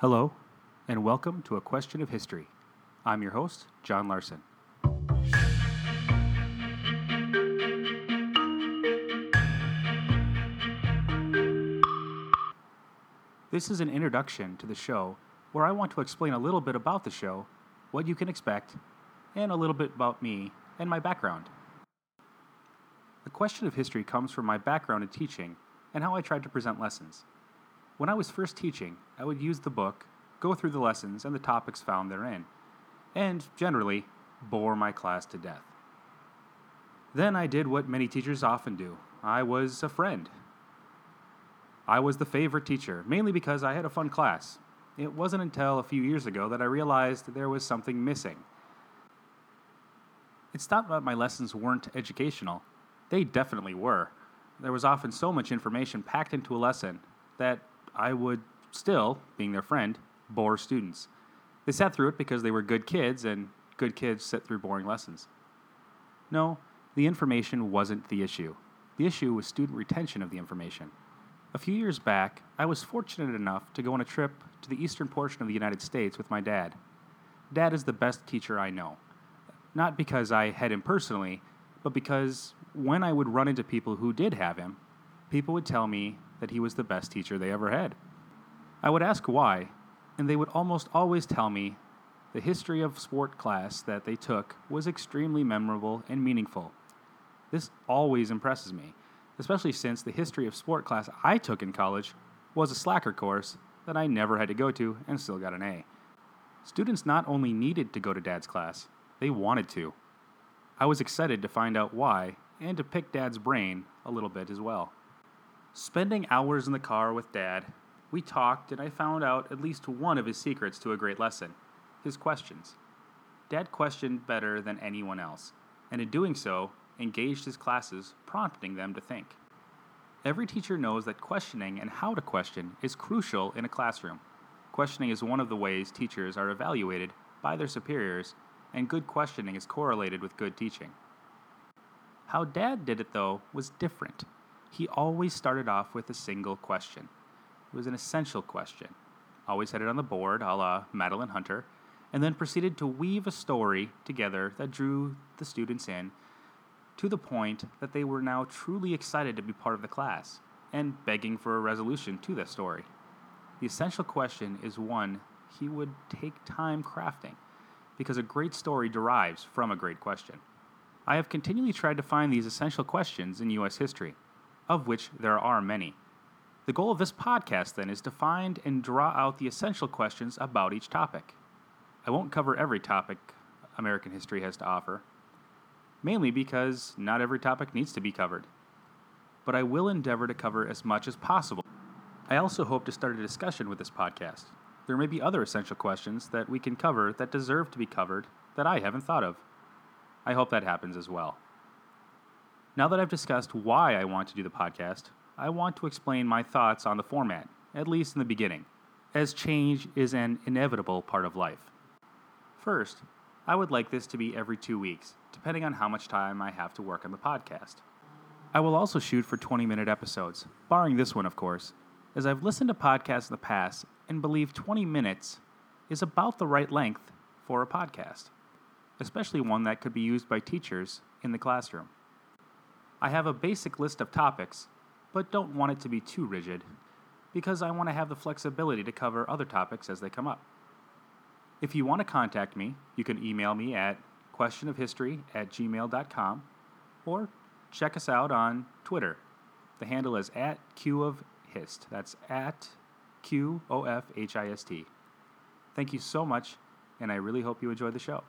Hello, and welcome to A Question of History. I'm your host, John Larson. This is an introduction to the show where I want to explain a little bit about the show, what you can expect, and a little bit about me and my background. A question of history comes from my background in teaching and how I tried to present lessons. When I was first teaching, I would use the book, go through the lessons and the topics found therein, and generally bore my class to death. Then I did what many teachers often do I was a friend. I was the favorite teacher, mainly because I had a fun class. It wasn't until a few years ago that I realized there was something missing. It's not that my lessons weren't educational, they definitely were. There was often so much information packed into a lesson that I would still, being their friend, bore students. They sat through it because they were good kids, and good kids sit through boring lessons. No, the information wasn't the issue. The issue was student retention of the information. A few years back, I was fortunate enough to go on a trip to the eastern portion of the United States with my dad. Dad is the best teacher I know. Not because I had him personally, but because when I would run into people who did have him, people would tell me that he was the best teacher they ever had. I would ask why, and they would almost always tell me the history of sport class that they took was extremely memorable and meaningful. This always impresses me especially since the history of sport class I took in college was a slacker course that I never had to go to and still got an A. Students not only needed to go to Dad's class, they wanted to. I was excited to find out why and to pick Dad's brain a little bit as well. Spending hours in the car with Dad, we talked and I found out at least one of his secrets to a great lesson his questions. Dad questioned better than anyone else, and in doing so, engaged his classes, prompting them to think. Every teacher knows that questioning and how to question is crucial in a classroom. Questioning is one of the ways teachers are evaluated by their superiors, and good questioning is correlated with good teaching. How Dad did it, though, was different. He always started off with a single question. It was an essential question. Always had it on the board, a la Madeline Hunter, and then proceeded to weave a story together that drew the students in to the point that they were now truly excited to be part of the class and begging for a resolution to the story. The essential question is one he would take time crafting because a great story derives from a great question. I have continually tried to find these essential questions in U.S. history, of which there are many. The goal of this podcast, then, is to find and draw out the essential questions about each topic. I won't cover every topic American history has to offer, mainly because not every topic needs to be covered. But I will endeavor to cover as much as possible. I also hope to start a discussion with this podcast. There may be other essential questions that we can cover that deserve to be covered that I haven't thought of. I hope that happens as well. Now that I've discussed why I want to do the podcast, I want to explain my thoughts on the format, at least in the beginning, as change is an inevitable part of life. First, I would like this to be every two weeks, depending on how much time I have to work on the podcast. I will also shoot for 20 minute episodes, barring this one, of course, as I've listened to podcasts in the past and believe 20 minutes is about the right length for a podcast, especially one that could be used by teachers in the classroom. I have a basic list of topics, but don't want it to be too rigid because I want to have the flexibility to cover other topics as they come up. If you want to contact me, you can email me at questionofhistory at gmail.com or check us out on Twitter. The handle is at Q of Hist. That's at Q O F H I S T. Thank you so much, and I really hope you enjoy the show.